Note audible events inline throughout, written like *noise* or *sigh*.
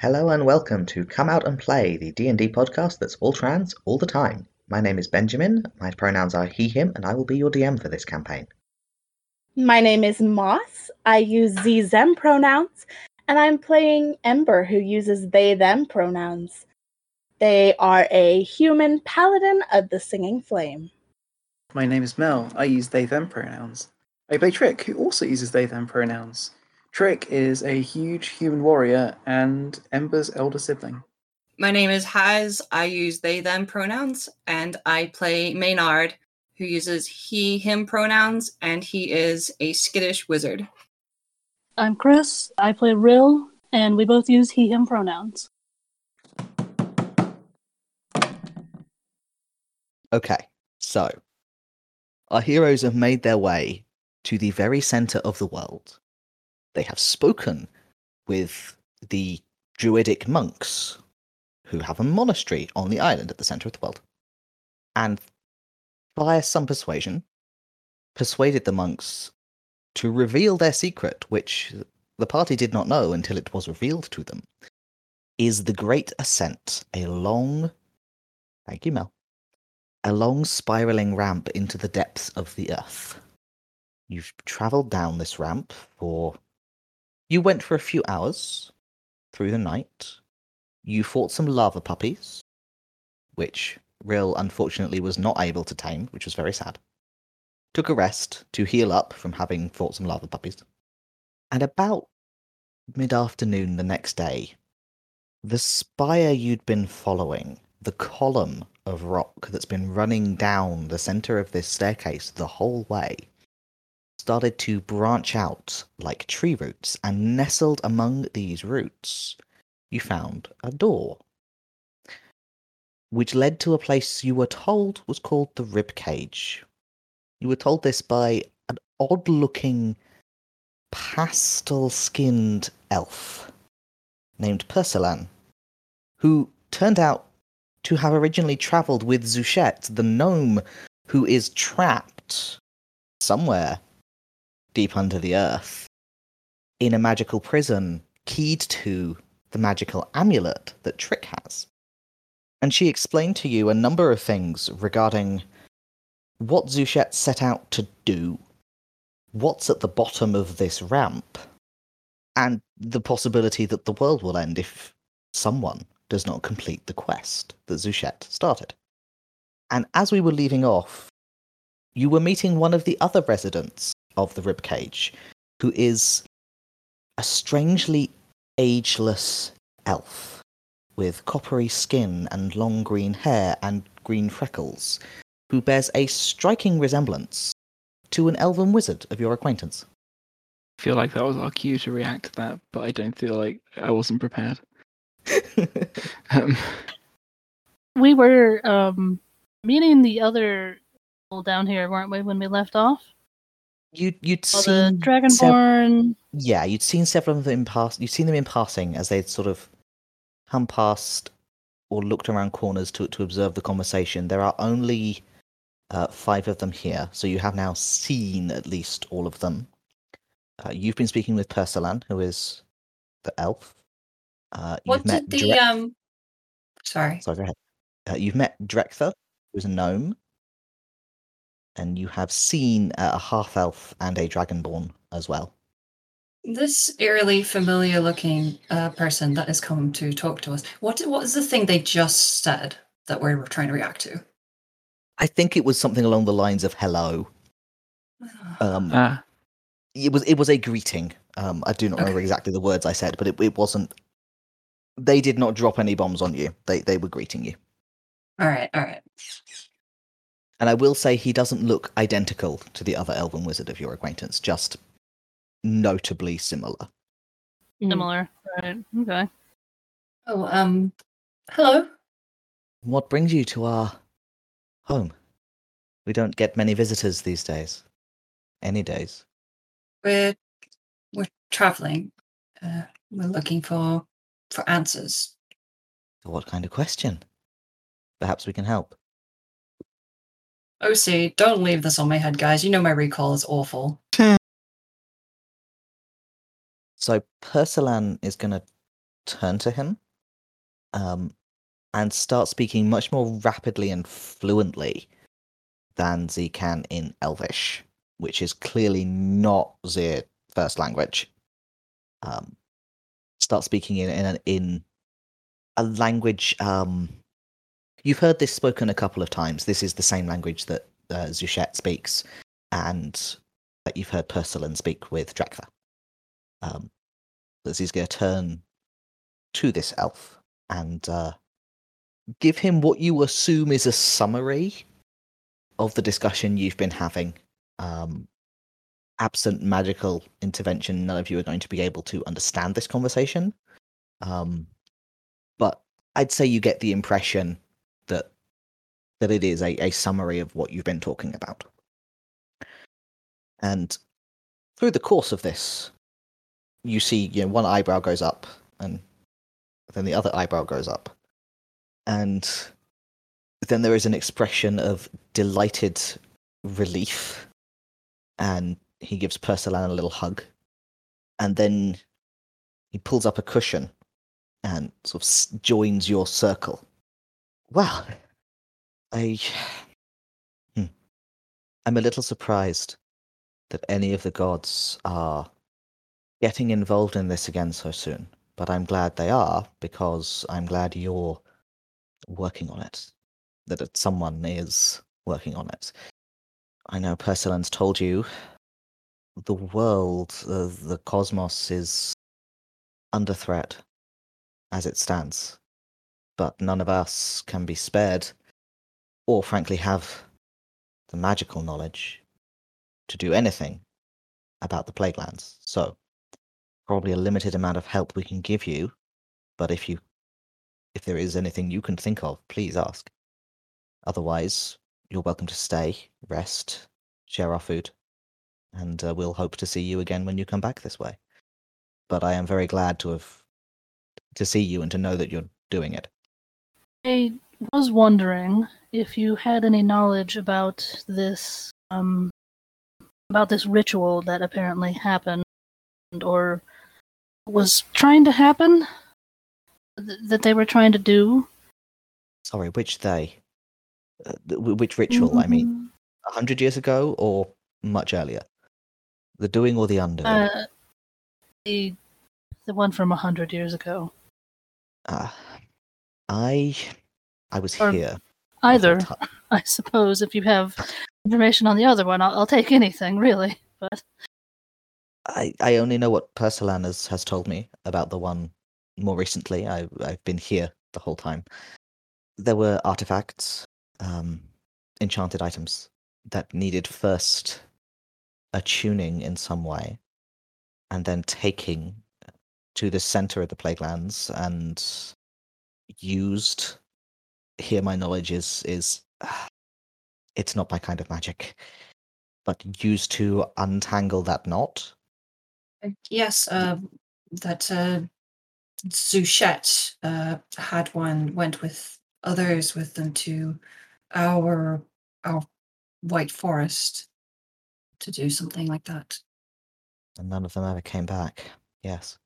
Hello and welcome to Come Out and Play, the D&D podcast that's all trans all the time. My name is Benjamin, my pronouns are he, him, and I will be your DM for this campaign. My name is Moss. I use Z them pronouns, and I'm playing Ember, who uses they them pronouns. They are a human paladin of the Singing Flame. My name is Mel. I use they them pronouns. I play Trick, who also uses they them pronouns. Trick is a huge human warrior and Ember's elder sibling. My name is Haz. I use they them pronouns, and I play Maynard, who uses he him pronouns, and he is a skittish wizard. I'm Chris. I play Rill, and we both use he him pronouns. Okay, so our heroes have made their way to the very center of the world. They have spoken with the druidic monks who have a monastery on the island at the center of the world. And via some persuasion, persuaded the monks to reveal their secret, which the party did not know until it was revealed to them, is the Great Ascent, a long, thank you, Mel, a long spiraling ramp into the depths of the earth. You've traveled down this ramp for. You went for a few hours through the night. You fought some lava puppies, which Rill unfortunately was not able to tame, which was very sad. Took a rest to heal up from having fought some lava puppies. And about mid afternoon the next day, the spire you'd been following, the column of rock that's been running down the center of this staircase the whole way, started to branch out like tree roots, and nestled among these roots, you found a door, which led to a place you were told was called the rib cage. You were told this by an odd looking, pastel skinned elf named Persilan, who turned out to have originally travelled with Zuchet, the gnome who is trapped somewhere deep under the earth in a magical prison keyed to the magical amulet that Trick has. And she explained to you a number of things regarding what Zuchet set out to do, what's at the bottom of this ramp, and the possibility that the world will end if someone does not complete the quest that Zuchet started. And as we were leaving off, you were meeting one of the other residents of the ribcage, who is a strangely ageless elf with coppery skin and long green hair and green freckles, who bears a striking resemblance to an elven wizard of your acquaintance. I feel like that was our cue to react to that, but I don't feel like I wasn't prepared. *laughs* Um, We were um, meeting the other people down here, weren't we, when we left off? You you'd All seen Dragonborn. yeah, you'd seen several of them in pass. You'd seen them in passing as they'd sort of come past or looked around corners to to observe the conversation. There are only uh, five of them here, so you have now seen at least all of them. Uh, you've been speaking with Persilan, who is the elf. Uh, What did the Dre- um? Sorry. Sorry, go ahead. Uh, you've met Drektha, who's a gnome, and you have seen uh, a half elf and a dragonborn as well. This eerily familiar looking uh, person that has come to talk to us. What what is the thing they just said that we're trying to react to? I think it was something along the lines of "hello." *sighs* Um, ah, it was it was a greeting. Um, I do not remember exactly the words I said, but it, it wasn't. They did not drop any bombs on you. They they were greeting you, all right, all right. And I will say he doesn't look identical to the other elven wizard of your acquaintance, just notably similar. Similar. Right. Okay. Oh, um, hello. What brings you to our home? We don't get many visitors these days. Any days. We're we're traveling. Uh, we're looking for for answers. What kind of question? Perhaps we can help. OC, don't leave this on my head, guys. You know my recall is awful. So Persilan is going to turn to him um, and start speaking much more rapidly and fluently than Z can in Elvish, which is clearly not their first language. Um, start speaking in in, in a language. Um, you've heard this spoken a couple of times. This is the same language that uh, Zuchet speaks, and that you've heard Persilan speak with Drektha. Um, but he's going to turn to this elf and uh, give him what you assume is a summary of the discussion you've been having. Um, absent magical intervention, none of you are going to be able to understand this conversation. Um, but I'd say you get the impression that that it is a, a summary of what you've been talking about. And through the course of this, you see, you know, one eyebrow goes up and then the other eyebrow goes up. And then there is an expression of delighted relief. And he gives Persilan a little hug. And then he pulls up a cushion and sort of joins your circle. Well, I. Hmm. I'm a little surprised that any of the gods are getting involved in this again so soon. But I'm glad they are because I'm glad you're working on it. That someone is working on it. I know Persilan's told you the world, the cosmos is under threat as it stands. But none of us can be spared, or frankly have the magical knowledge to do anything about the plague lands. So, probably a limited amount of help we can give you. But if you, if there is anything you can think of, please ask. Otherwise, you're welcome to stay, rest, share our food, and uh, we'll hope to see you again when you come back this way. But I am very glad to have to see you and to know that you're doing it. I was wondering if you had any knowledge about this, um, about this ritual that apparently happened, or was trying to happen, th- that they were trying to do. Sorry, which they? Uh, th- which ritual? I mean, Mm, a hundred years ago or much earlier? The doing or the undoing? uh, the the one from a hundred years ago. Ah, I, I was Or here. Either, *laughs* I suppose, if you have information on the other one, I'll, I'll take anything, really. *laughs* But I, I only know what Persilan has, has told me about the one more recently. I, I've been here the whole time. There were artifacts, um, enchanted items that needed first attuning in some way, and then taking to the center of the plague lands and used. Here, my knowledge is is *sighs* it's not my kind of magic, but used to untangle that knot Uh, Yes, uh, that uh, Zuchet uh, had one, went with others with them to our our White Forest to do something like that. and none of them ever came back. Yes.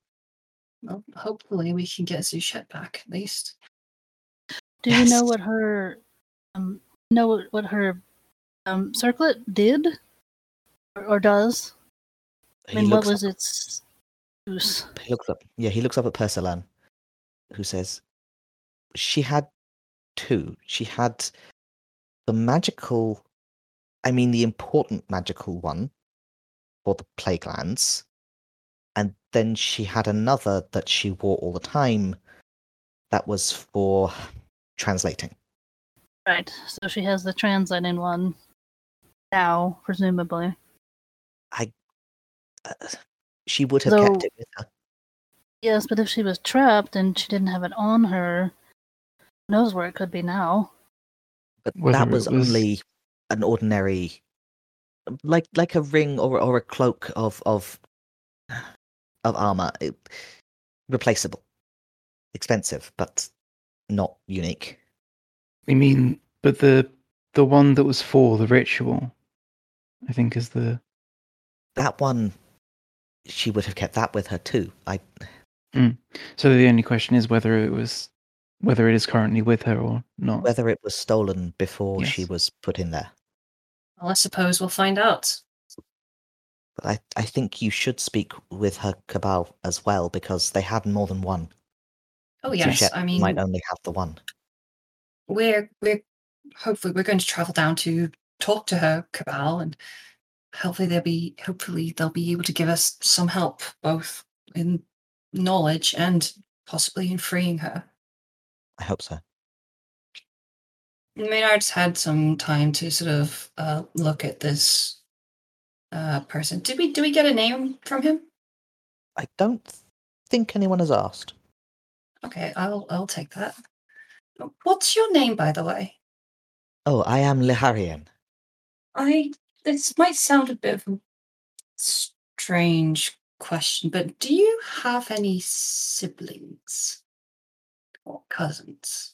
Well, hopefully we can get Zuchet back at least. do you know what her um know what, what her um circlet did or, or does? I mean, what was up, its use? He looks up. Yeah, he looks up at Persilan, who says, "She had two. She had the magical, I mean, the important magical one for the plague lands, and then she had another that she wore all the time. That was for translating. Right. So she has the translating one now, presumably. Uh, she would have Though- kept it with her. Yes, but if she was trapped and she didn't have it on her, who knows where it could be now. but Whether that was, was- only an ordinary like like a ring or or a cloak of of of armor it, replaceable expensive but not unique I mean, but the the one that was for the ritual, I think, is the that one she would have kept that with her too i hmm. So the only question is whether it was whether it is currently with her or not. Whether it was stolen before she was put in there. Well, I suppose we'll find out. But I, I think you should speak with her cabal as well because they had more than one. Oh yes, I mean might only have the one. we're we're hopefully we're going to travel down to talk to her cabal and hopefully they'll be hopefully they'll be able to give us some help both in knowledge and possibly in freeing her. I hope so. Maynard's had some time to sort of uh, look at this uh, person. Did we do we get a name from him? I don't think anyone has asked. Okay, I'll I'll take that. What's your name, by the way? Oh, I am Leharian. I this might sound a bit of a strange question, but do you have any siblings or cousins?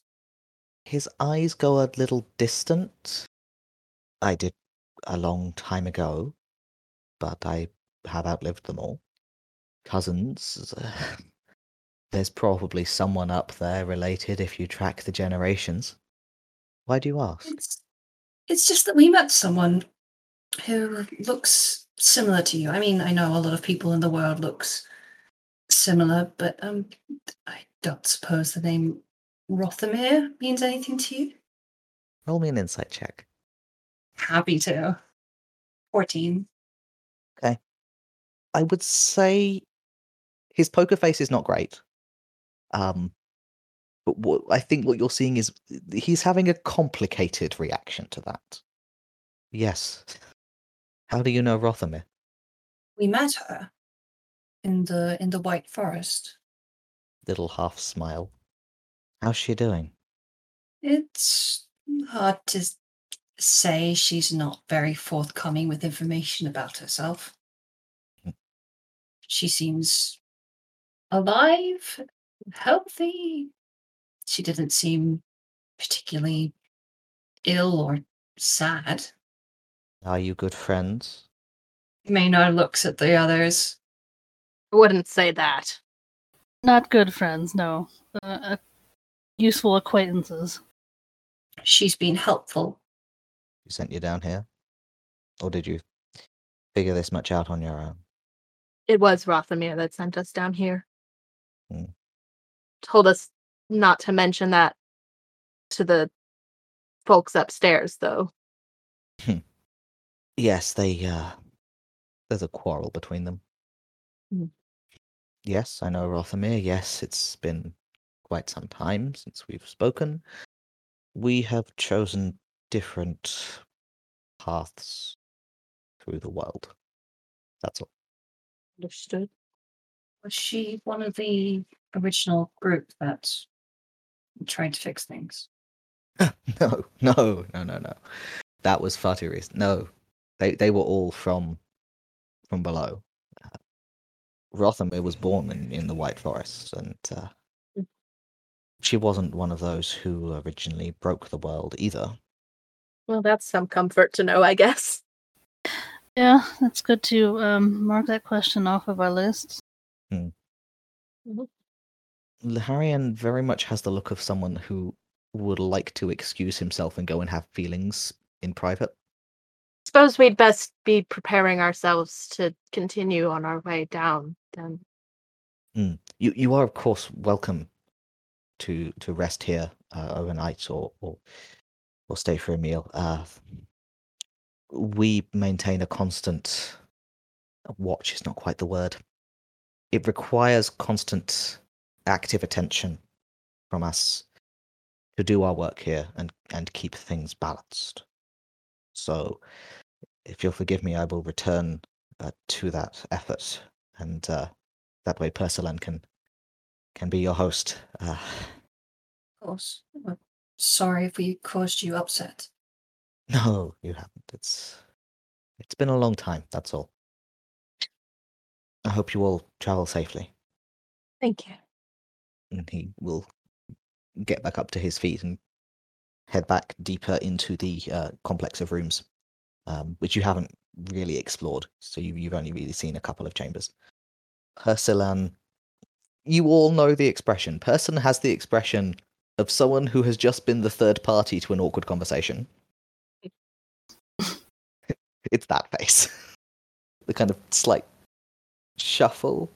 His eyes go a little distant. I did a long time ago, but I have outlived them all. Cousins. uh, *sighs* there's probably someone up there related if you track the generations. Why do you ask? It's it's just that we met someone who looks similar to you. I mean, I know a lot of people in the world looks similar, but um I don't suppose the name Rothamir means anything to you? Roll me an insight check. Happy to. 14. I would say his poker face is not great. Um, but what I think what you're seeing is he's having a complicated reaction to that. Yes. How do you know Rothamir? We met her in the in the White Forest. Little half smile. How's she doing? It's hard to say she's not very forthcoming with information about herself. She seems alive, healthy. She didn't seem particularly ill or sad. Are you good friends? Maynard looks at the others. I wouldn't say that. Not good friends, no. Uh, uh, useful acquaintances. She's been helpful. Who sent you down here? Or did you figure this much out on your own? It was Rothamir that sent us down here. Hmm. Told us not to mention that to the folks upstairs, though. Yes, they uh there's a quarrel between them. Hmm. Yes, I know Rothamir. Yes, it's been quite some time since we've spoken. We have chosen different paths through the world. That's all. Understood. Was she one of the original group that tried to fix things? *laughs* no, no, no, no, no. That was far too recent. No, they they were all from from below. Uh, Rothamir was born in, in the White Forest, and uh, Mm. she wasn't one of those who originally broke the world either. Well, that's some comfort to know, I guess. Yeah, that's good to um, mark that question off of our list. Liharian very much has the look of someone who would like to excuse himself and go and have feelings in private. Suppose we'd best be preparing ourselves to continue on our way down then. You you are of course welcome to to rest here uh, overnight or, or or stay for a meal. Uh, we maintain a constant watch is not quite the word. It requires constant active attention from us to do our work here and and keep things balanced. So, if you'll forgive me, I will return uh, to that effort, and uh, that way Persilan can can be your host. Uh, Of course. Sorry if we caused you upset. No, you haven't. It's it's been a long time. That's all. I hope you all travel safely. Thank you. And he will get back up to his feet and head back deeper into the uh, complex of rooms, um, which you haven't really explored. So you, you've only really seen a couple of chambers. Persilan you all know the expression. Person has the expression of someone who has just been the third party to an awkward conversation. It's that face. *laughs* the kind of slight shuffle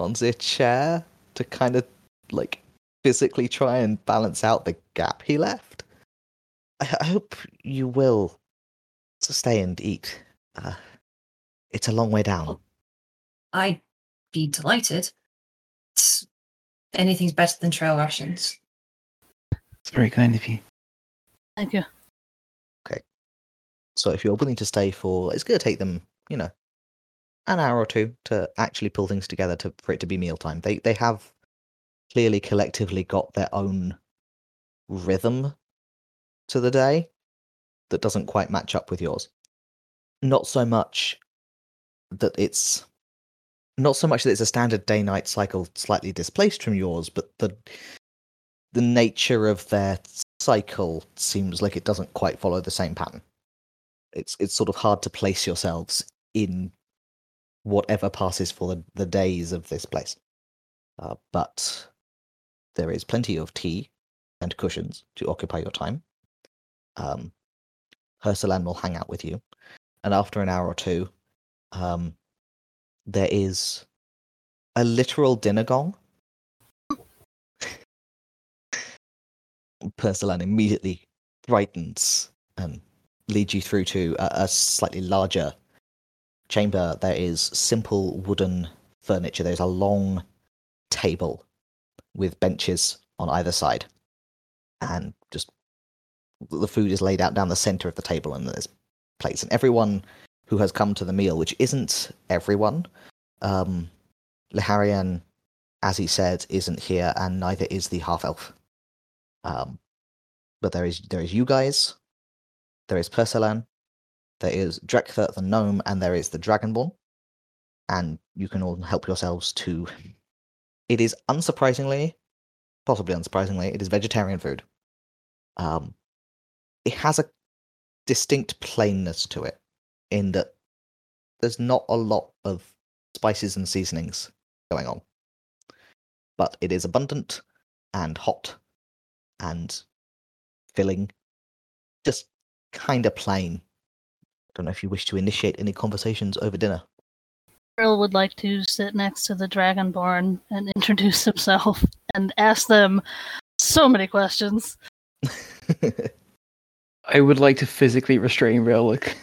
on the chair to kind of like physically try and balance out the gap he left. I, I hope you will stay and eat. Uh, it's a long way down. I'd be delighted. It's- anything's better than trail rations. It's very kind of you. Thank you. So if you're willing to stay for, it's going to take them, you know, an hour or two to actually pull things together to for it to be mealtime. They they have clearly collectively got their own rhythm to the day that doesn't quite match up with yours. Not so much that it's not so much that it's a standard day night cycle slightly displaced from yours, but the the nature of their cycle seems like it doesn't quite follow the same pattern it's it's sort of hard to place yourselves in whatever passes for the, the days of this place. Uh, but there is plenty of tea and cushions to occupy your time. Um, will hang out with you, and after an hour or two, um, there is a literal dinner gong. *laughs* Persilan immediately brightens and leads you through to a, a slightly larger chamber. There is simple wooden furniture. There's a long table with benches on either side, and just the food is laid out down the center of the table, and there's plates. And everyone who has come to the meal, which isn't everyone, um, Liharian, as he said, isn't here, and neither is the half elf. Um, but there is there is you guys, there is Persilan, there is Drektha the gnome, and there is the Dragonborn. And you can all help yourselves to. *laughs* It is unsurprisingly, possibly unsurprisingly, it is vegetarian food. Um, it has a distinct plainness to it, in that there's not a lot of spices and seasonings going on, but it is abundant and hot and filling. Just kind of plain. I don't know if you wish to initiate any conversations over dinner. Rill would like to sit next to the Dragonborn and introduce himself and ask them so many questions. I would like to physically restrain Relic.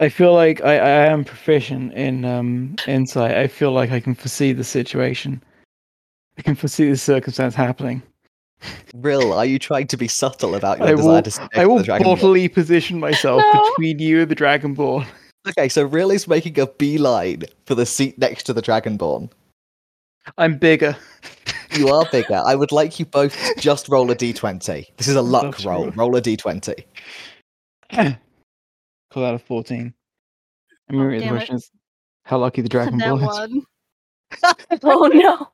I feel like I, I am proficient in um, insight. I feel like I can foresee the situation. I can foresee the circumstance happening. Rill, are you trying to be subtle about your I desire will, to sit I will to the Dragonborn? bodily position myself No. between you and the Dragonborn. Okay, so Rill is making a beeline for the seat next to the Dragonborn. I'm bigger. You are *laughs* bigger. I would like you both to just roll a d20. This is a luck That's roll. true. Roll a d20. Call *clears throat* out of 14. I mean, Oh, the question is how lucky the that Dragonborn is. *laughs* *laughs* Oh no.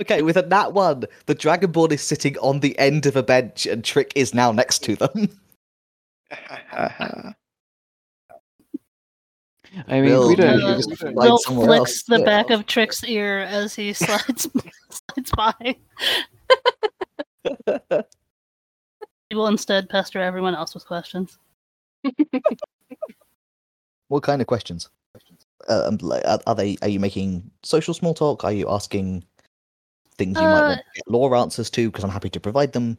Okay, with a nat one, the Dragonborn is sitting on the end of a bench and Trick is now next to them. *laughs* I mean, Will, we don't. you Uh, just we don't. Will somewhere flicks else the to back of Trick's ear as he *laughs* slides slides by. *laughs* He will instead pester everyone else with questions. What kind of questions? Uh, um, like, are, are they? Are you making social small talk? Are you asking things you might Uh, want to get lore answers to? Because I'm happy to provide them.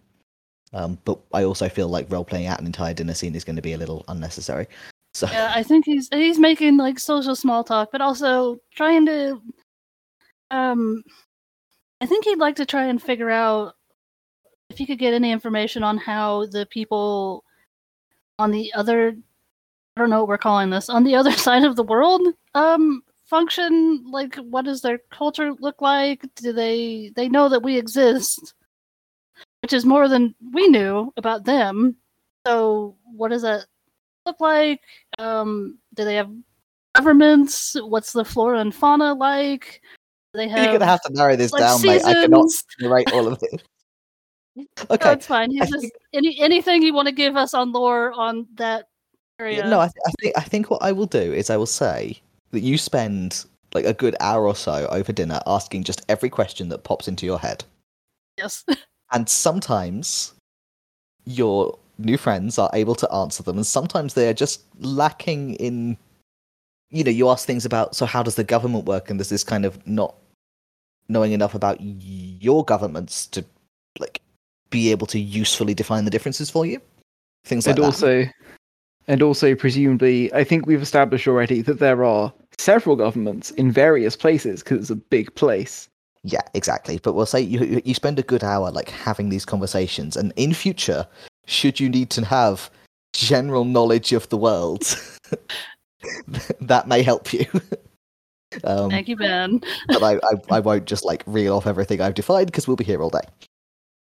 Um, but I also feel like role playing out an entire dinner scene is going to be a little unnecessary. So Yeah, I think he's he's making like social small talk, but also trying to. Um, I think he'd like to try and figure out if he could get any information on how the people on the other. I don't know what we're calling this on the other *laughs* side of the world um function like what does their culture look like do they they know that we exist which is more than we knew about them so what does that look like um do they have governments what's the flora and fauna like do they have you're to have to narrow this like down, mate. I cannot seasons? *laughs* narrate all of. *laughs* No, Okay. it's fine just think- any anything you want to give us on lore on that area No, I, th- I think I think what I will do is I will say that you spend like a good hour or so over dinner asking just every question that pops into your head. Yes. *laughs* And sometimes your new friends are able to answer them, and sometimes they are just lacking in. You know, you ask things about so how does the government work, and there's this kind of not knowing enough about your governments to like be able to usefully define the differences for you. Things like and that. also, and also presumably, I think we've established already that there are several governments in various places because it's a big place. Yeah, exactly. But we'll say you you- you spend a good hour like having these conversations, and in future, should you need to have general knowledge of the world, *laughs* that may help you. *laughs* um, Thank you, Ben. but I, I I won't just like reel off everything I've defined because we'll be here all day.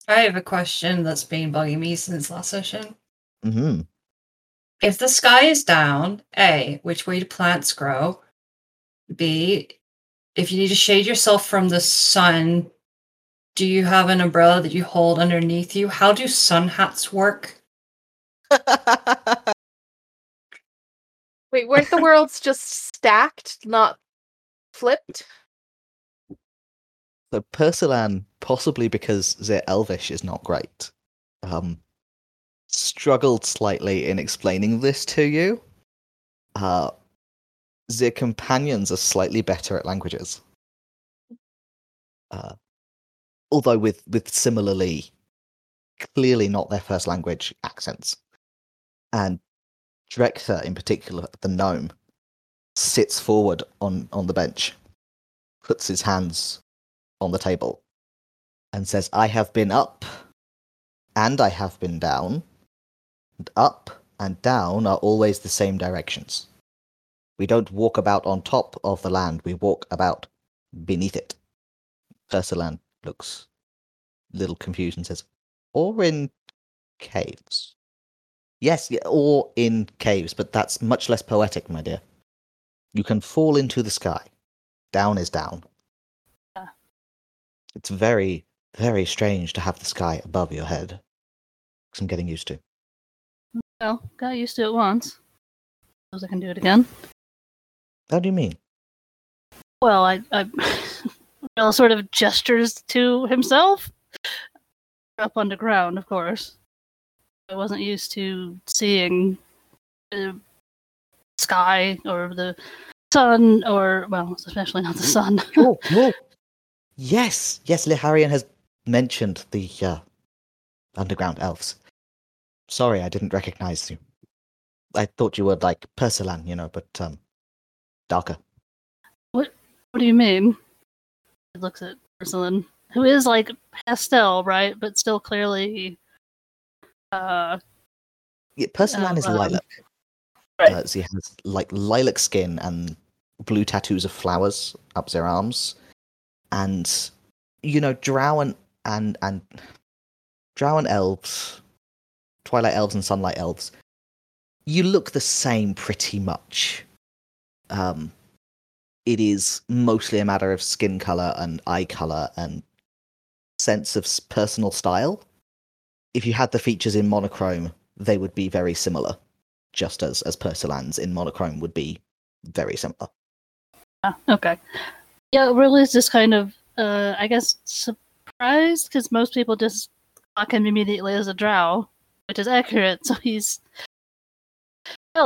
I have a question that's been bugging me since last session. hmm If the sky is down, A, which way do plants grow? B, if you need to shade yourself from the sun, do you have an umbrella that you hold underneath you? How do sun hats work? *laughs* Wait, weren't the *laughs* worlds just stacked, not flipped? So Persilan, possibly because their Elvish is not great, um, struggled slightly in explaining this to you. Uh, their companions are slightly better at languages, uh, although with with similarly, clearly not their first language accents. And Drektha, in particular, the gnome, sits forward on on the bench, puts his hands on the table and says, I have been up and I have been down. And up and down are always the same directions. We don't walk about on top of the land, we walk about beneath it. Persilan looks a little confused and says, Or in caves. Yes, or in caves, but that's much less poetic, my dear. You can fall into the sky. Down is down. Ah. It's very, very strange to have the sky above your head. I'm getting used to. Well, got used to it once. Suppose I can do it again. How do you mean? Well, I, I *laughs* Rill sort of gestures to himself up underground, of course. I wasn't used to seeing the sky or the sun, or well, especially not the sun. *laughs* Oh, *laughs* oh. Yes, yes, Liharian has mentioned the uh, underground elves. Sorry, I didn't recognize you. I thought you were like Persilan, you know, but um, darker. what What do you mean? He looks at Ursuline, who is like pastel, right? But still clearly, uh, Yeah, Persilan Oh, is um, lilac. right. Uh, so he has like lilac skin and blue tattoos of flowers up their arms, and you know, drow and and and drow and elves, twilight elves and sunlight elves. You look the same pretty much. Um, it is mostly a matter of skin color and eye color and sense of personal style. If you had the features in monochrome, they would be very similar just as as Persilans in monochrome would be very similar. Ah, okay. Yeah, it really is just kind of, uh, I guess, surprised because most people just clock him immediately as a drow, which is accurate. *laughs* So he's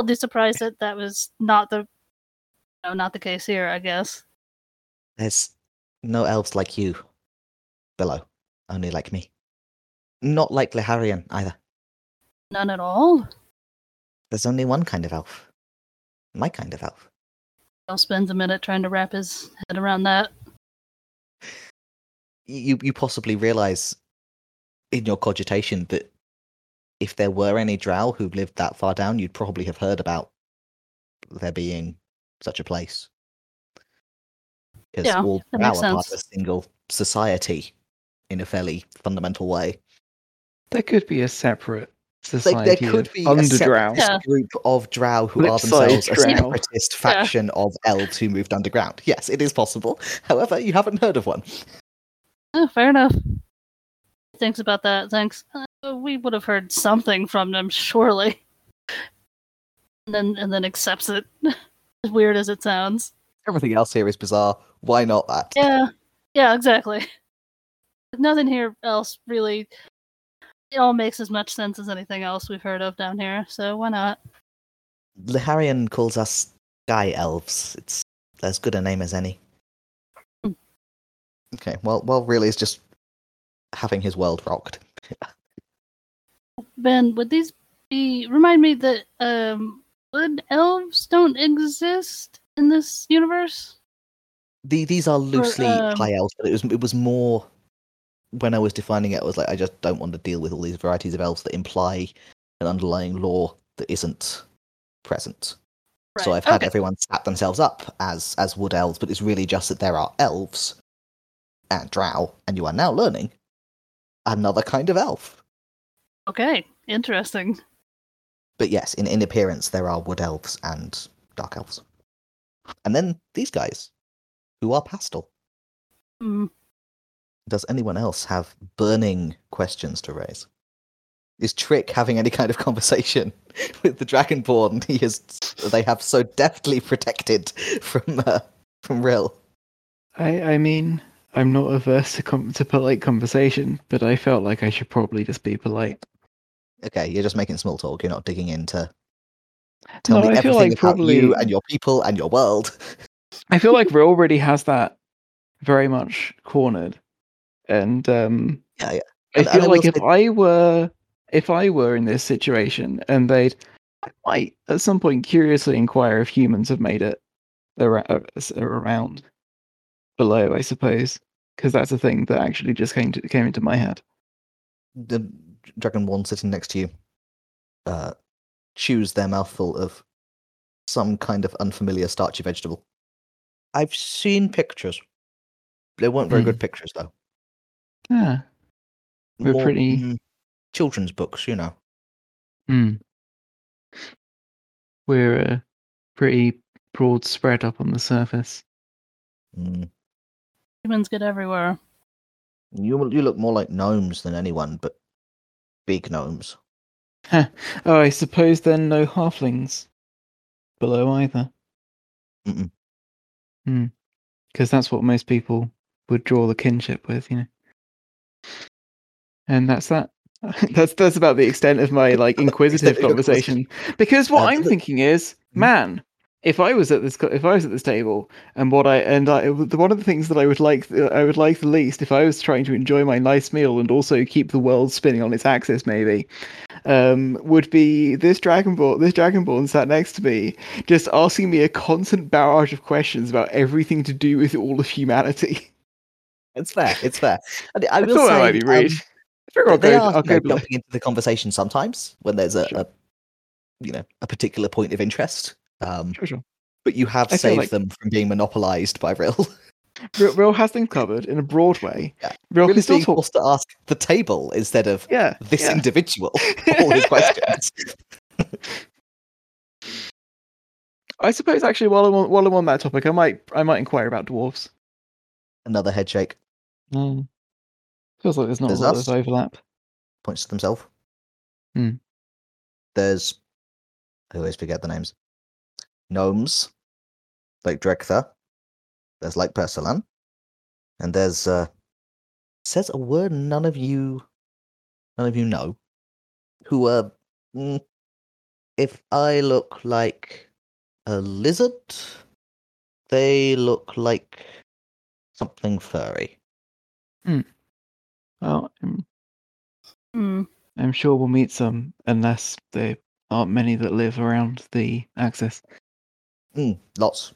just surprised that that was not the, no, not the case here. I guess. There's no elves like you below, only like me. Not like Leharian either. None at all. There's only one kind of elf. My kind of elf. Spends a minute trying to wrap his head around that. You you possibly realize in your cogitation that if there were any drow who lived that far down, you'd probably have heard about there being such a place. Because Yeah, all that drow makes are part of a single society in a fairly fundamental way. There could be a separate Like, society there could of be a underdrow. Yeah. separate group of drow who are Flip-side themselves a drow. separatist faction of elves who moved underground. Yes, it is possible. However, you haven't heard of one. Oh, fair enough. Thanks about that. Thanks. Uh, we would have heard something from them, surely. And then and then accepts it. *laughs* As weird as it sounds. Everything else here is bizarre. Why not that? Yeah, yeah, exactly. Nothing here else really. It all makes as much sense as anything else we've heard of down here, so why not? Liharian calls us sky elves. It's as good a name as any. Hmm. Okay, well, well, really, is just having his world rocked. *laughs* Ben, would these be remind me that um would elves don't exist in this universe? The, these are loosely um, high elves, but it was it was more when I was defining it. I was like, I just don't want to deal with all these varieties of elves that imply an underlying lore that isn't present. So I've had okay. everyone set themselves up as as wood elves, but it's really just that there are elves and drow, and you are now learning another kind of elf. Okay, interesting. But yes, in, in appearance there are wood elves and dark elves. And then these guys, who are pastel. Hmm. Does anyone else have burning questions to raise? Is Trick having any kind of conversation *laughs* with the Dragonborn he is they have so deftly protected from uh, from Rill? I I mean, I'm not averse to com- to polite conversation, but I felt like I should probably just be polite. Okay, you're just making small talk. You're not digging into. Tell No, me I everything like about you and your people and your world. I feel like Ro *laughs* already has that very much cornered, and um, Yeah, yeah. I And- and feel I like if say- I were if I were in this situation and they'd, I might at some point curiously inquire if humans have made it ar- uh, around below. I suppose because that's a thing that actually just came to, came into my head. The Dragonborn sitting next to you uh, chews their mouthful of some kind of unfamiliar starchy vegetable. I've seen pictures. They weren't very Hmm. good pictures, though. Yeah. We're More, pretty- mm, children's books, you know. Hmm. We're uh, pretty broad spread up on the surface. Mm. Humans get everywhere. You you look more like gnomes than anyone, but big gnomes. Oh, I suppose then no halflings below either. Mm-mm. Hmm. Because that's what most people would draw the kinship with, you know. And that's that. *laughs* that's that's about the extent of my like *laughs* inquisitive Extent of your conversation. Because what I'm thinking is, Hmm? man, if I was at this, if I was at this table, and what I and I, one of the things that I would like, I would like the least, if I was trying to enjoy my nice meal and also keep the world spinning on its axis, maybe, um, would be this Dragonborn, this Dragonborn sat next to me, just asking me a constant barrage of questions about everything to do with all of humanity. *laughs* It's fair. It's fair. I, I, will thought say, that might be um, rude. I figure I'll they go, are I'll you know, jumping into the conversation sometimes when there's a, Sure. a you know a particular point of interest. Um, Sure, sure. but you have I saved like- them from being monopolized by Rill. *laughs* Rill, Rill has things covered in a broad way. *laughs* Yeah. Rill is still being talk. forced to ask the table instead of Yeah, this yeah. individual *laughs* all his questions. I suppose actually, while I'm on, while I'm on that topic, I might I might inquire about dwarves. Another head shake Mm. Feels like there's not There's a lot us. of overlap. points to themselves. Hmm. There's I always forget the names. Gnomes, like Drektha. There's like Persilan. And there's uh says a word none of you none of you know. Who are mm, if I look like a lizard, they look like something furry. Well, I'm, Hmm. I'm sure we'll meet some, unless there aren't many that live around the axis. Mm, lots.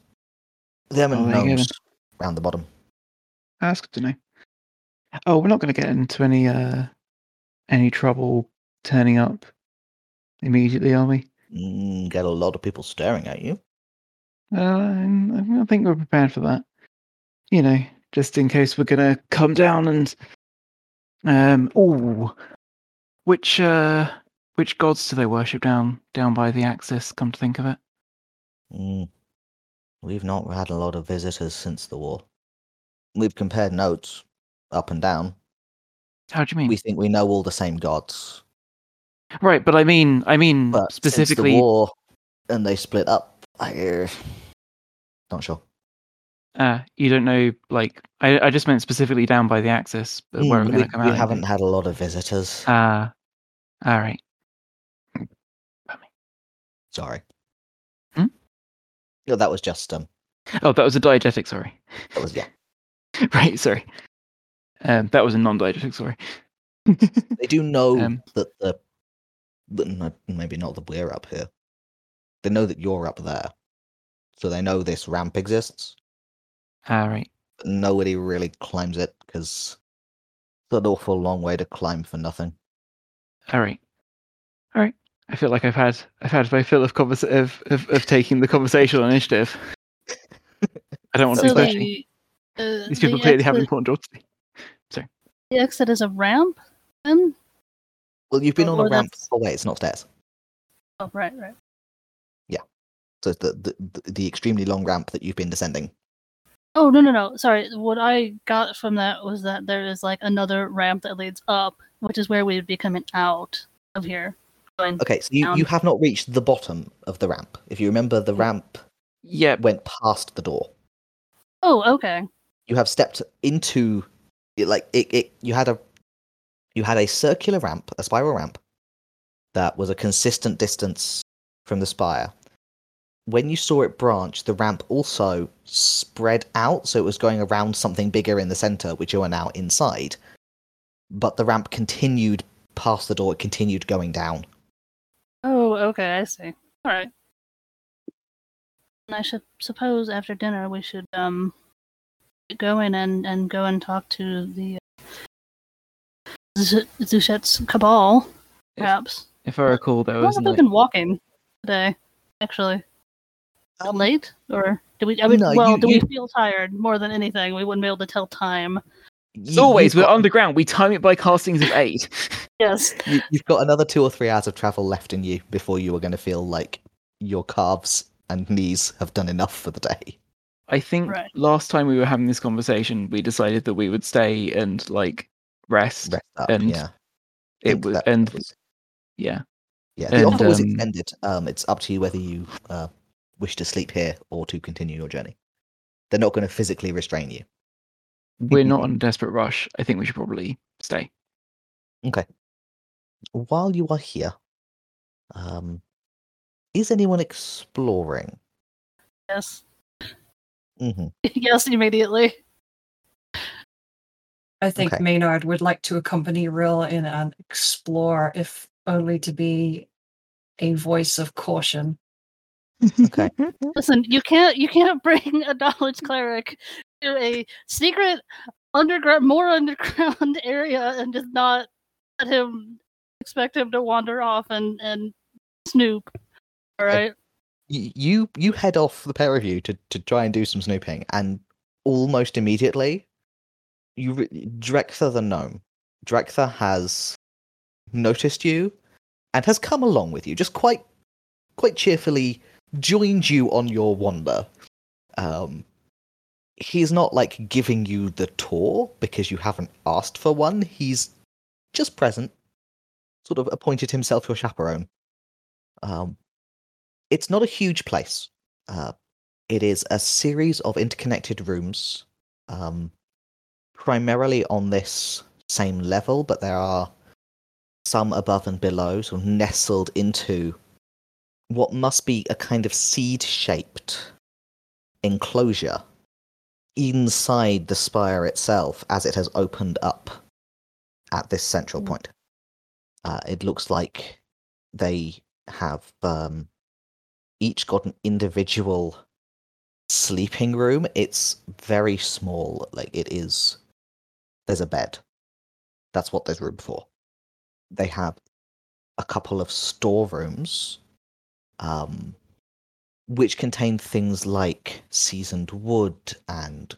Them Oh, and go gnomes round the bottom. That's good to know. Oh, we're not going to get into any uh any trouble turning up immediately, are we? Mm, get a lot of people staring at you. Uh, I think we're prepared for that. You know, just in case we're gonna come down and um. Oh, which uh, which gods do they worship down down by the axis? Come to think of it, Mm. We've not had a lot of visitors since the war. We've compared notes up and down. how do you mean? We think we know all the same gods. Right, but I mean, I mean But specifically. since the war and they split up, I, uh, Not sure. Uh, you don't know, like I, I just meant specifically down by the axis, but where Mm, we're going to come we out. haven't had a lot of visitors. Ah, all right. Sorry. No, that was just um. Oh, that was a diegetic. Sorry. That was yeah. *laughs* right. Sorry. Um, that was a non-diegetic. Sorry. *laughs* They do know Um, that the, that maybe not that we're up here. They know that you're up there, so they know this ramp exists. all right. But nobody really climbs it because it's an awful long way to climb for nothing. All right. All right. I feel like I've had I've had my fill of convers- of, of of taking the conversational initiative. I don't want to be pushy. the, uh, These people the clearly have important jobs to do. the exit is a ramp, then? Well, you've been Oh, on a ramp that's- the whole way. It's not stairs. Oh, right, right. Yeah. So the, the the- the extremely long ramp that you've been descending. Oh no no no! Sorry. What I got from that was that there is like another ramp that leads up, which is where we would be coming out of here. Going, Okay, so you, down. you have not reached the bottom of the ramp. If you remember, the ramp Yeah, went past the door. Oh, okay. You have stepped into it, like it, it. You had a you had a circular ramp, a spiral ramp, that was a consistent distance from the spire. When you saw it branch, the ramp also spread out, so it was going around something bigger in the center, which you are now inside. But the ramp continued past the door; it continued going down. Oh, okay. I see. All right. And I should suppose after dinner we should um go in and and go and talk to the uh, Z- Zushet's cabal, perhaps. if I recall, there How long was have like, been walking today? Actually, Um, late or do we? I mean, no, well, you- do you- we feel tired more than anything? We wouldn't be able to tell time. As always, we're got- underground. We time it by castings of eight. *laughs* Yes. you, you've got another two or three hours of travel left in you before you are going to feel like your calves and knees have done enough for the day. I think Right. last time we were having this conversation, we decided that we would stay and like rest. Rest up, And yeah. It Think was and was- yeah, yeah. The and, offer was um, extended. Um, it's up to you whether you uh, wish to sleep here or to continue your journey. They're not going to physically restrain you. We're *laughs* not on a desperate rush. I think we should probably stay. Okay. While you are here, um, is anyone exploring? Yes. hmm *laughs* yes. Immediately. I think Okay. Maynard would like to accompany Rill in and explore, if only to be a voice of caution. Okay. *laughs* Listen, you can't you can't bring a knowledge cleric to a secret underground, more underground *laughs* area and just not let him expect him to wander off and and snoop. All right. Y- you you head off the pair of you to to try and do some snooping, and almost immediately, you re- Drektha the gnome. Drektha has noticed you and has come along with you, just quite quite cheerfully joined you on your wander. Um, he's not like giving you the tour because you haven't asked for one. He's just present, sort of appointed himself your chaperone. Um, it's not a huge place. Uh, it is a series of interconnected rooms, um, primarily on this same level, but there are some above and below, sort of nestled into what must be a kind of seed shaped enclosure inside the spire itself as it has opened up at this central Mm. point. Uh, it looks like they have um, each got an individual sleeping room. It's very small. Like it is. There's a bed. That's what there's room for. They have a couple of storerooms, um, which contain things like seasoned wood and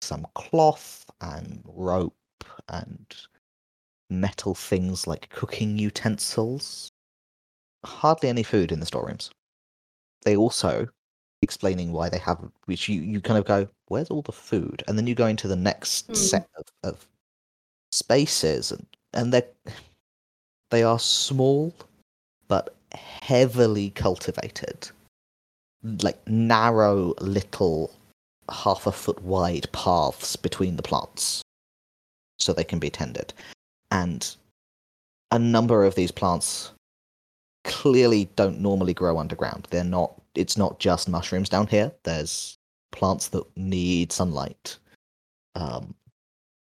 some cloth and rope and metal things like cooking utensils. Hardly any food in the storerooms. They also explaining why they have which you, you kind of go, Where's all the food? And then you go into the next Hmm. set of, of spaces and, and they they are small but heavily cultivated. Like narrow little half a foot wide paths between the plants so they can be tended. And a number of these plants clearly don't normally grow underground. They're not it's not just mushrooms down here. There's plants that need sunlight. Um,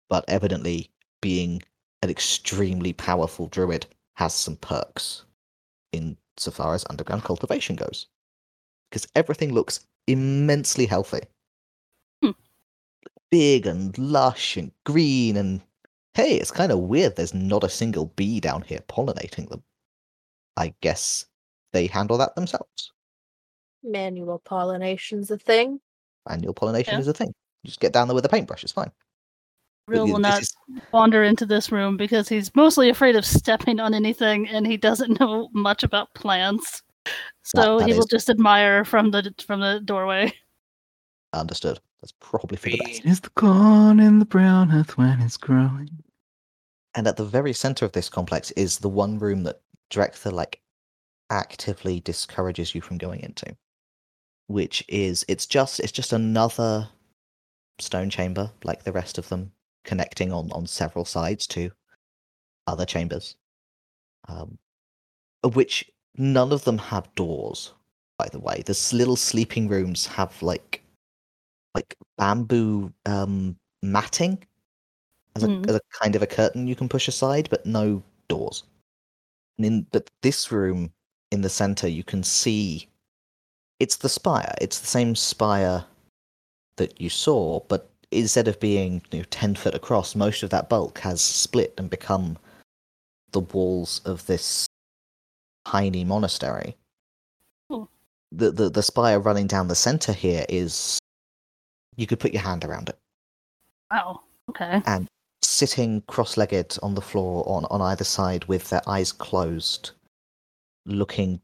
but evidently being an extremely powerful druid has some perks insofar as underground cultivation goes. Because everything looks immensely healthy. Hmm. Big and lush and green and hey, it's kind of weird there's not a single bee down here pollinating them. I guess they handle that themselves. Manual pollination's a thing. Manual pollination Yeah. is a thing. You just get down there with a paintbrush, it's fine. Rill will not is- wander into this room because he's mostly afraid of stepping on anything and he doesn't know much about plants. So that he will just admire from the from the doorway. Understood. That's probably for the best. Is the corn in the brown earth when it's growing? And at the very center of this complex is the one room that Drektha like actively discourages you from going into. Which is it's just it's just another stone chamber like the rest of them, connecting on on several sides to other chambers. Um of which none of them have doors, by the way. The little sleeping rooms have like like bamboo um matting as a, Mm. as a kind of a curtain you can push aside, but no doors. And in but this room in the center, you can see it's the spire. It's the same spire that you saw, but instead of being you know, ten foot across, most of that bulk has split and become the walls of this tiny monastery. Cool. The, the the spire running down the center here is you could put your hand around it Wow. Okay. And sitting cross-legged on the floor on, on either side with their eyes closed looking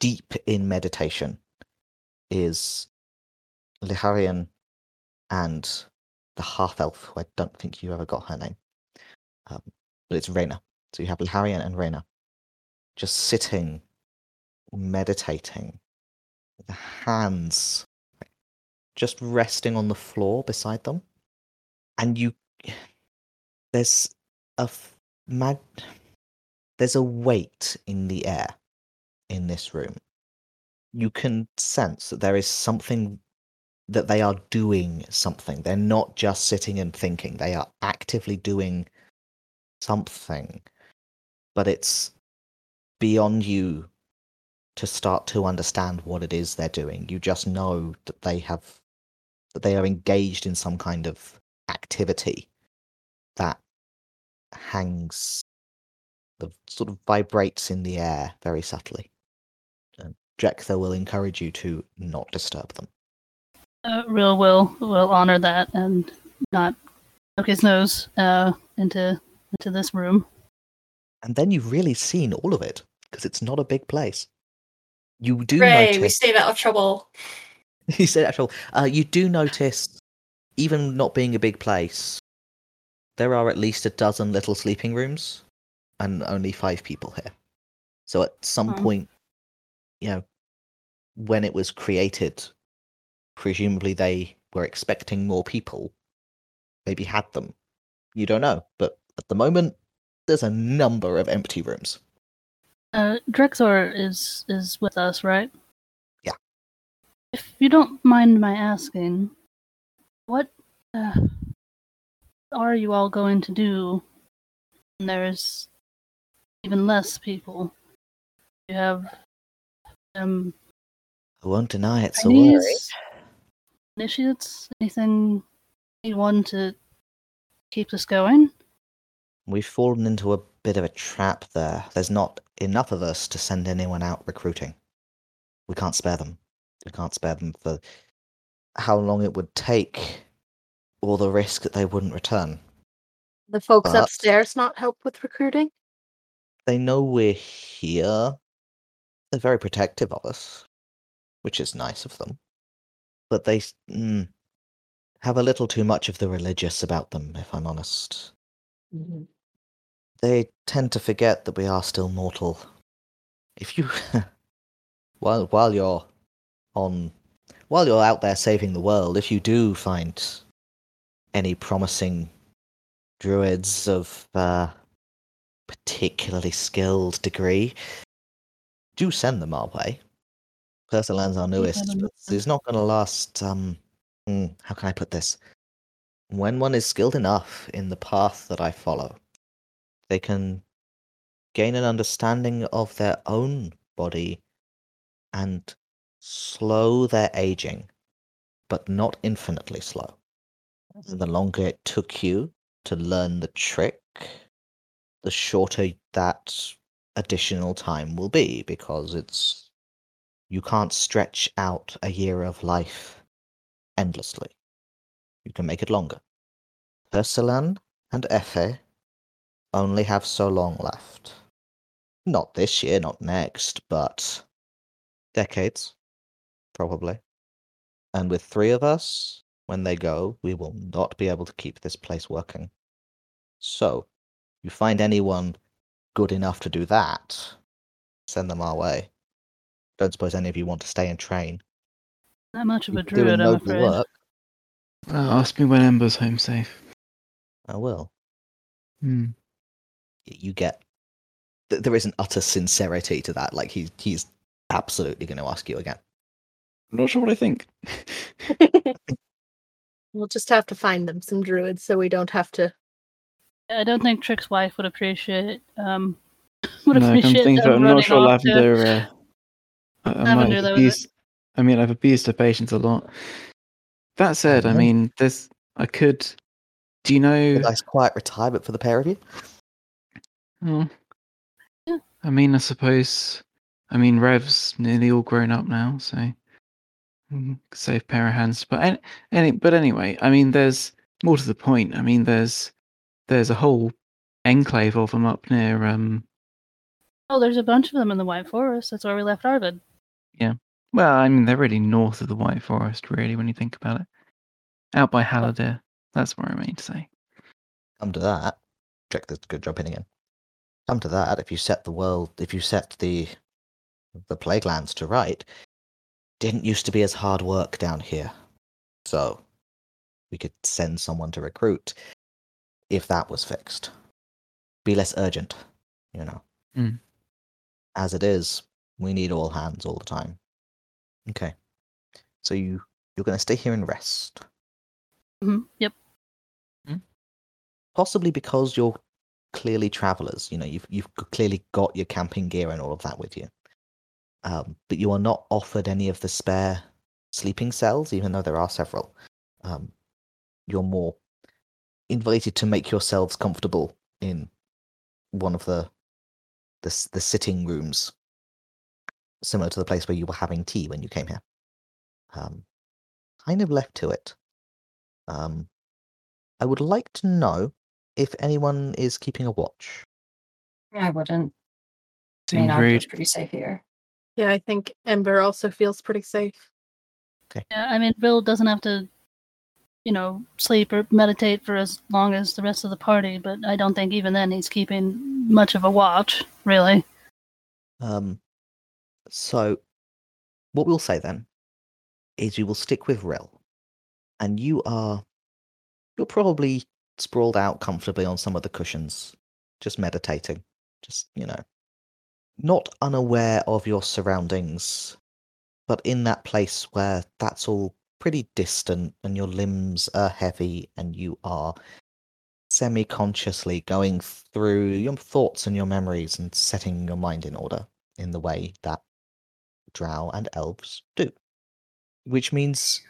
deep in meditation is Liharian and the half-elf who I don't think you ever got her name um, but it's Reyna so you have Liharian and Reyna just sitting meditating the hands just resting on the floor beside them. And you there's a f- mad there's a weight in the air in this room. You can sense that there is something that they are doing something. They're not just sitting and thinking. They are actively doing something. But it's beyond you to start to understand what it is they're doing you just know that they have that they are engaged in some kind of activity that hangs that sort of vibrates in the air very subtly. And Drektha will encourage you to not disturb them. Uh, Rill will will honor that and not poke his nose uh, into into this room. And then you've really seen all of it, because it's not a big place. You do Hooray, we notice stayed out of trouble. *laughs* you said actual uh, you do notice even not being a big place, there are at least a dozen little sleeping rooms and only five people here. So at some Hmm. point, you know, when it was created, presumably they were expecting more people, maybe had them. You don't know, but at the moment, there's a number of empty rooms. Uh, Drektha is is with us, right? Yeah. If you don't mind my asking, what uh, are you all going to do when there's even less people? You have um I won't deny it. So initiates, anything anyone to keep this going? We've fallen into a bit of a trap there. There's not enough of us to send anyone out recruiting. We can't spare them. We can't spare them for how long it would take or the risk that they wouldn't return. The folks But- upstairs not help with recruiting? They know we're here. They're very protective of us, which is nice of them. But they mm, have a little too much of the religious about them, if I'm honest. They tend to forget that we are still mortal. If you *laughs* while while you're on while you're out there saving the world, if you do find any promising druids of uh, particularly skilled degree, do send them our way. Persilan's our newest, but it's not going to last. Um, hmm, how can I put this? When one is skilled enough in the path that I follow, they can gain an understanding of their own body and slow their aging, but not infinitely slow. And the longer it took you to learn the trick, the shorter that additional time will be because it's you can't stretch out a year of life endlessly. You can make it longer. Persilan and Efe only have so long left. Not this year, not next, but decades, probably. And with three of us, when they go, we will not be able to keep this place working. So, you find anyone good enough to do that, send them our way. Don't suppose any of you want to stay and train. Not much of a You're druid, I'm noble afraid. work. Well, ask me when Ember's home safe. I will. Hmm. Y- You get. th- There is an utter sincerity to that. Like he, he's absolutely going to ask you again. I'm not sure what I think. *laughs* *laughs* We'll just have to find them some druids so we don't have to. I don't think Trick's wife would appreciate um *laughs* would no, I appreciate can think them I'm not sure off to- Lavender. Uh, I, I Lavender, have that abused. I mean, I've abused her patience a lot. That said, I Mhm. mean, there's. I could. Do you know? A nice quiet retirement for the pair of you. Oh. Yeah. I mean, I suppose. I mean, Rev's nearly all grown up now, so mm, save pair of hands. But any, any, but anyway, I mean, there's more to the point. I mean, there's there's a whole enclave of them up near. Um, Oh, there's a bunch of them in the White Forest. That's where we left Arvid. Yeah. Well, I mean, they're really north of the White Forest, really, when you think about it. Out by Haladir. That's what I mean to say. Come to that. Check this good job in again. Come to that, if you set the world, if you set the the plague lands to right, didn't used to be as hard work down here. So we could send someone to recruit if that was fixed. Be less urgent, you know. Mm. As it is, we need all hands all the time. Okay. So you you're going to stay here and rest. hmm Yep. possibly because you're clearly travelers. You know, you've you've clearly got your camping gear and all of that with you. Um, but you are not offered any of the spare sleeping cells, even though there are several. Um, you're more invited to make yourselves comfortable in one of the the the sitting rooms, similar to the place where you were having tea when you came here. Um, kind of left to it. Um, I would like to know if anyone is keeping a watch. I wouldn't. I mean, Seems I'm pretty safe here. Yeah, I think Ember also feels pretty safe. Yeah, I mean, Rill doesn't have to, you know, sleep or meditate for as long as the rest of the party, but I don't think even then he's keeping much of a watch, really. Um, so, what we'll say then is we will stick with Rill, and you are you're probably sprawled out comfortably on some of the cushions, just meditating, just you know, not unaware of your surroundings, but in that place where that's all pretty distant and your limbs are heavy and you are semi-consciously going through your thoughts and your memories and setting your mind in order in the way that drow and elves do. Which means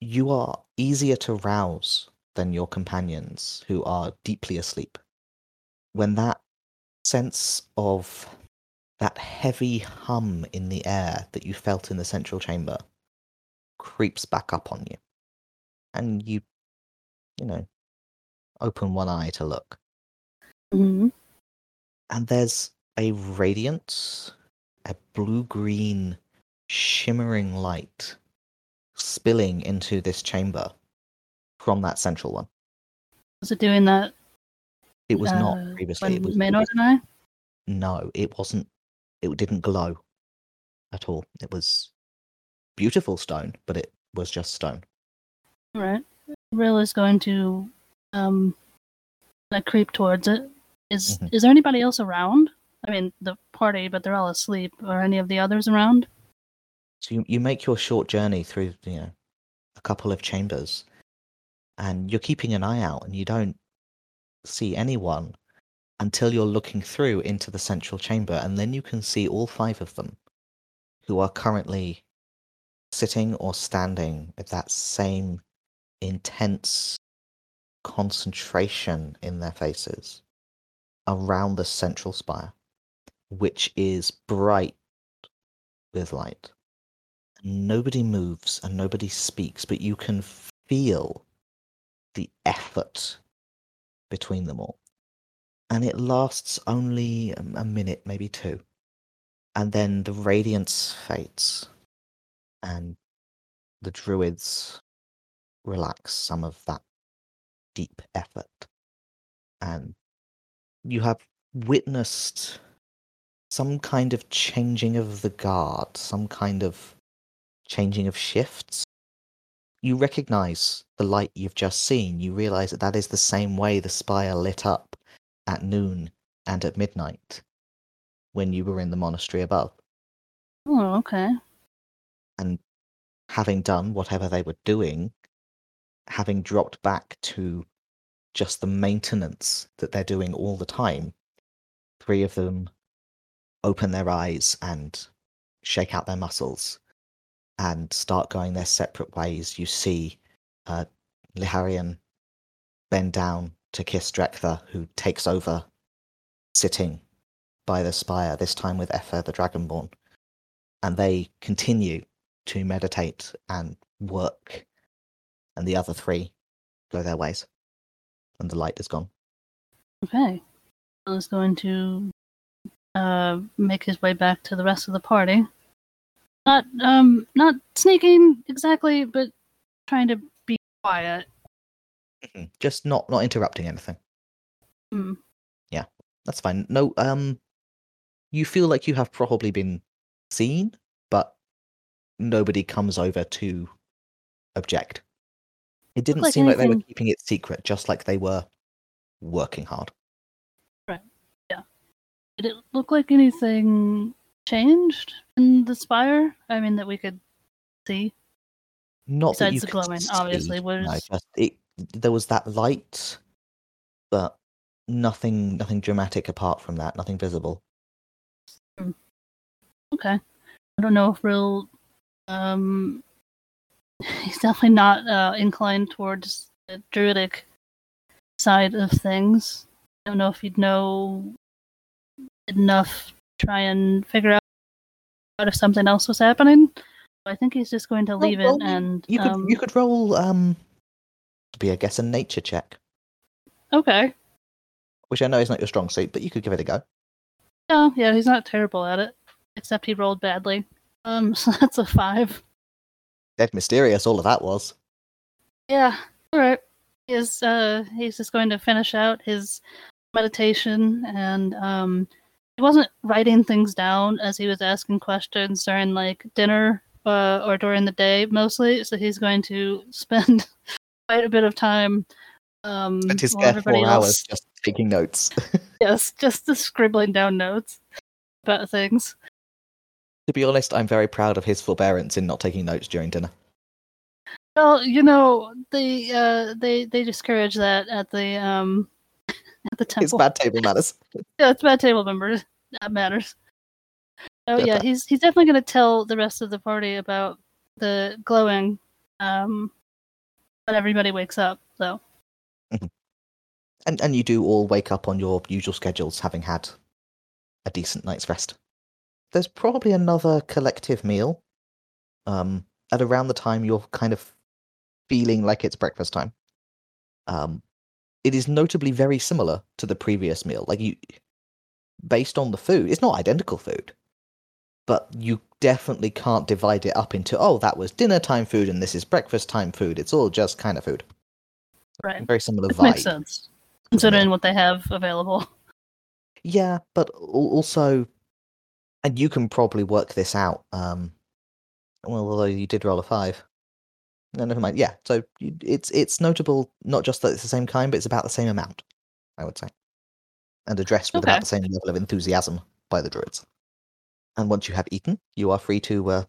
you are easier to rouse than your companions who are deeply asleep. When that sense of that heavy hum in the air that you felt in the central chamber creeps back up on you. And you, you know, open one eye to look hmm and there's a radiance, a blue green shimmering light spilling into this chamber from that central one. Was it doing that It was uh, not previously. It was, and I? no, it wasn't. It didn't glow at all. It was beautiful stone, but it was just stone. All right. Rill is going to um like creep towards it. Is Mhm. is there anybody else around? I mean, the party, but they're all asleep. Are any of the others around? So you, you make your short journey through, you know, a couple of chambers, and you're keeping an eye out, and you don't see anyone until you're looking through into the central chamber, and then you can see all five of them, who are currently sitting or standing with that same intense concentration in their faces around the central spire, which is bright with light. Nobody moves and nobody speaks, but you can feel the effort between them all. And it lasts only a minute, maybe two. And then the radiance fades, and the druids relax some of that deep effort. And you have witnessed some kind of changing of the guard, some kind of changing of shifts. You recognize the light you've just seen. You realize that that is the same way the spire lit up at noon and at midnight when you were in the monastery above. Oh, okay. And having done whatever they were doing, having dropped back to just the maintenance that they're doing all the time, three of them open their eyes and shake out their muscles and start going their separate ways. You see uh, Liharian bend down to kiss Drektha, who takes over, sitting by the spire, this time with Ether the Dragonborn. And they continue to meditate and work, and the other three go their ways, and the light is gone. Okay. Is going to uh make his way back to the rest of the party. Not um not sneaking exactly, but trying to be quiet. Mhm. Just not not interrupting anything. Yeah, That's fine. No, um, you feel like you have probably been seen, but nobody comes over to object. It didn't like seem like they were keeping it secret, just like they were working hard. Right. Yeah. Did it look like anything changed in the spire? I mean, that we could see. Not that Besides the glowing, obviously, was- no, just it, there was that light, but nothing, nothing dramatic apart from that. Nothing visible. Okay. I don't know if Rill. um *laughs* he's definitely not uh inclined towards the druidic side of things. I don't know if he'd know enough try and figure out if something else was happening. I think he's just going to Well, leave well, it and You could, um, you could roll, um, be I guess a nature check, Okay. which I know is not your strong suit, but you could give it a go. Yeah, yeah, he's not terrible at it. Except he rolled badly. Um *laughs* so that's a five. Dead mysterious, all of that was. Yeah. All right. He's uh he's just going to finish out his meditation and um he wasn't writing things down as he was asking questions during like dinner uh, or during the day mostly. So he's going to *laughs* spend quite a bit of time um Spent his while spare everybody four else hours just taking notes. *laughs* yes, just the scribbling down notes about things. to be honest, I'm very proud of his forbearance in not taking notes during dinner. Well, you know, they uh they they discourage that at the um at the It's temple. bad table manners. *laughs* Yeah, it's bad table members. That matters. Oh Yeah, he's he's definitely gonna tell the rest of the party about the glowing um when everybody wakes up, so *laughs* And and you do all wake up on your usual schedules, having had a decent night's rest. There's probably another collective meal. Um, at around the time you're kind of feeling like it's breakfast time. Um, it is notably very similar to the previous meal. Like you, based on the food, it's not identical food, but you definitely can't divide it up into oh that was dinner time food and this is breakfast time food. It's all just kind of food. right. Very similar It vibe. makes sense. Considering what they have available. Yeah, but also, and you can probably work this out. Um, Well, although you did roll a five. No, never mind. Yeah, so it's it's notable not just that it's the same kind, but it's about the same amount. I would say, and addressed with Okay. about the same level of enthusiasm by the druids. And once you have eaten, you are free to uh,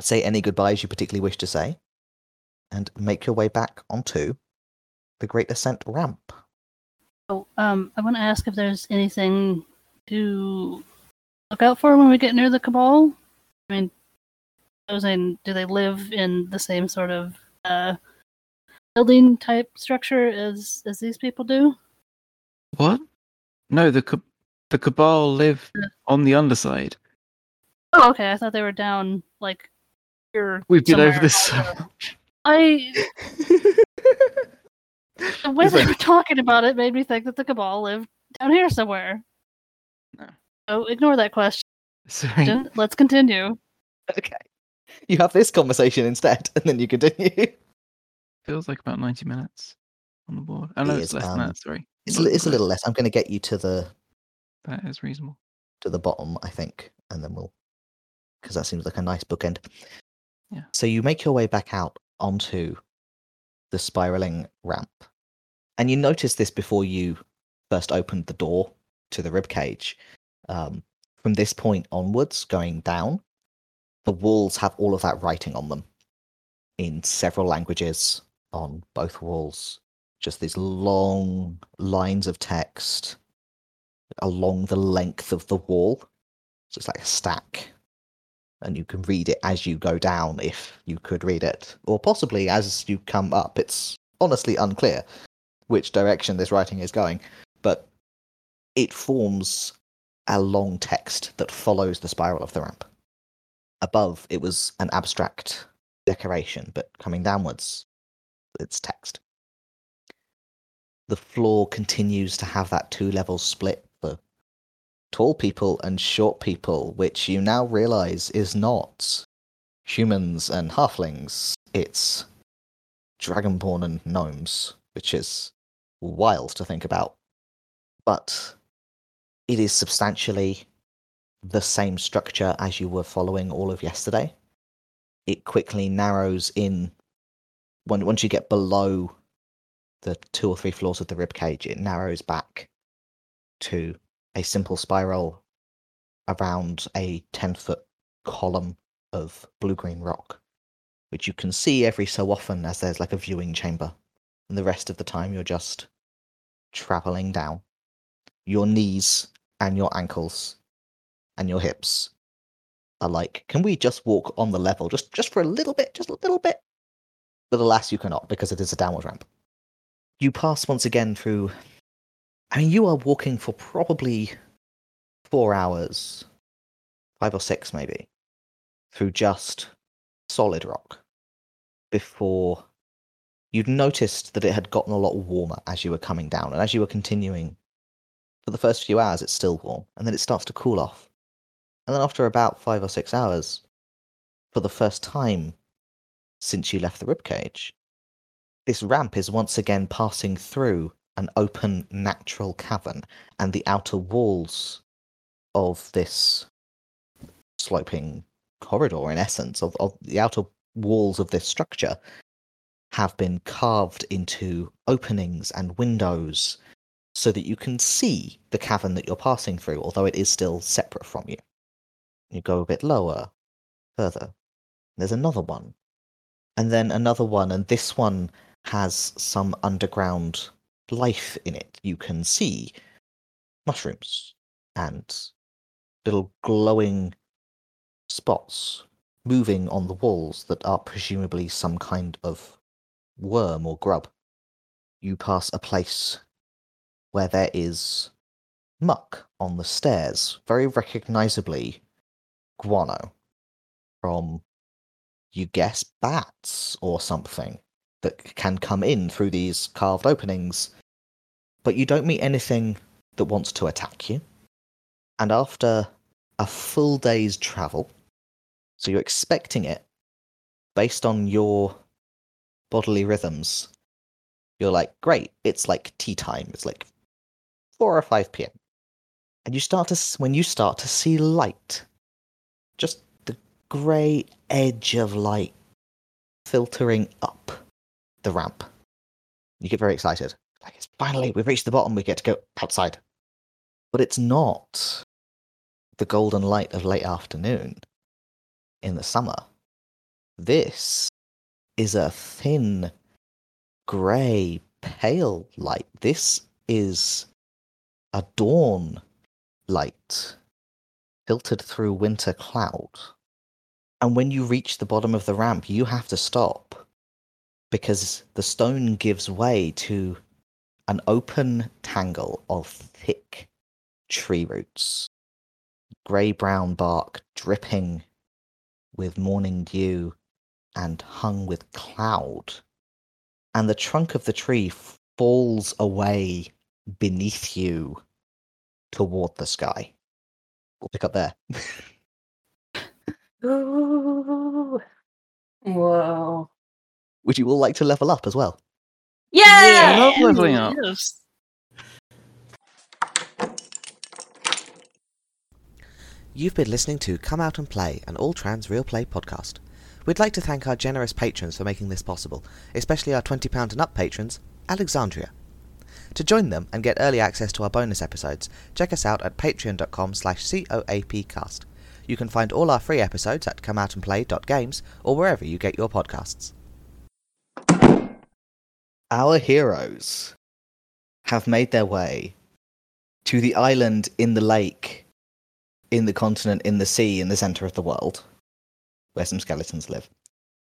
say any goodbyes you particularly wish to say, and make your way back onto the Great Ascent ramp. Oh, um, I want to ask if there's anything to look out for when we get near the Cabal. I mean, supposing do they live in the same sort of uh, building type structure as as these people do? What? No, the the Cabal live Yeah. on the underside. Oh, okay. I thought they were down like here. We've been over this so *laughs* much. I *laughs* the way It's they were talking about it made me think that the Cabal lived down here somewhere. No. So ignore that question. Sorry. Let's continue. okay. *laughs* You have this conversation instead, *laughs* and then you continue. Feels like about ninety minutes on the board. Oh no, It it's is, less um, than that. Sorry. It's, Not it's a little less. I'm going to get you to the That is reasonable. to the bottom, I think, and then we'll because that seems like a nice bookend. Yeah. So you make your way back out onto the spiraling ramp, and you notice this before you first opened the door to the rib cage. Um, from this point onwards, going down, the walls have all of that writing on them in several languages on both walls. Just these long lines of text along the length of the wall. So it's like a stack. And you can read it as you go down if you could read it. Or possibly as you come up. It's honestly unclear which direction this writing is going. But it forms a long text that follows the spiral of the ramp. Above, it was an abstract decoration, but coming downwards, it's text. The floor continues to have that two level split for tall people and short people, which you now realize is not humans and halflings. It's dragonborn and gnomes, which is wild to think about. But it is substantially the same structure as you were following all of yesterday. It quickly narrows in when once you get below the two or three floors of the rib cage, it narrows back to a simple spiral around a 10 foot column of blue green rock, which you can see every so often as there's like a viewing chamber. And the rest of the time, you're just traveling down. Your knees and your ankles and your hips are like, can we just walk on the level just, just for a little bit, just a little bit? But alas, you cannot because it is a downward ramp. You pass once again through. I mean, you are walking for probably four hours, five or six maybe, through just solid rock before you'd noticed that it had gotten a lot warmer as you were coming down. And as you were continuing, for the first few hours, it's still warm, and then it starts to cool off. And then after about five or six hours, for the first time since you left the ribcage, this ramp is once again passing through an open natural cavern, and the outer walls of this sloping corridor, in essence, of, of the outer walls of this structure, have been carved into openings and windows so that you can see the cavern that you're passing through, although it is still separate from you. You go a bit lower, further. There's another one, and then another one, and this one has some underground life in it. You can see mushrooms and little glowing spots moving on the walls that are presumably some kind of worm or grub. You pass a place where there is muck on the stairs, very recognizably guano from, you guess, bats or something that can come in through these carved openings. But you don't meet anything that wants to attack you. And after a full day's travel, so you're expecting it based on your bodily rhythms, you're like, great, it's like tea time. It's like 4 or 5 p.m. And you start to, when you start to see light, just the grey edge of light filtering up the ramp. You get very excited. Like, it's finally, we've reached the bottom, we get to go outside. But it's not the golden light of late afternoon in the summer. This is a thin, grey, pale light. This is a dawn light filtered through winter cloud. And when you reach the bottom of the ramp, you have to stop because the stone gives way to an open tangle of thick tree roots, grey brown bark dripping with morning dew and hung with cloud. And the trunk of the tree falls away beneath you toward the sky. We'll pick up there. *laughs* Ooh. Whoa. Would you all like to level up as well? I Yeah! love leveling up. Yes. You've been listening to Come Out and Play, an all trans real play podcast. We'd like to thank our generous patrons for making this possible, especially our £20 and up patrons, Alexandria. To join them and get early access to our bonus episodes, check us out at patreon.com slash coapcast. You can find all our free episodes at comeoutandplay.games or wherever you get your podcasts. Our heroes have made their way to the island in the lake, in the continent, in the sea, in the center of the world, where some skeletons live.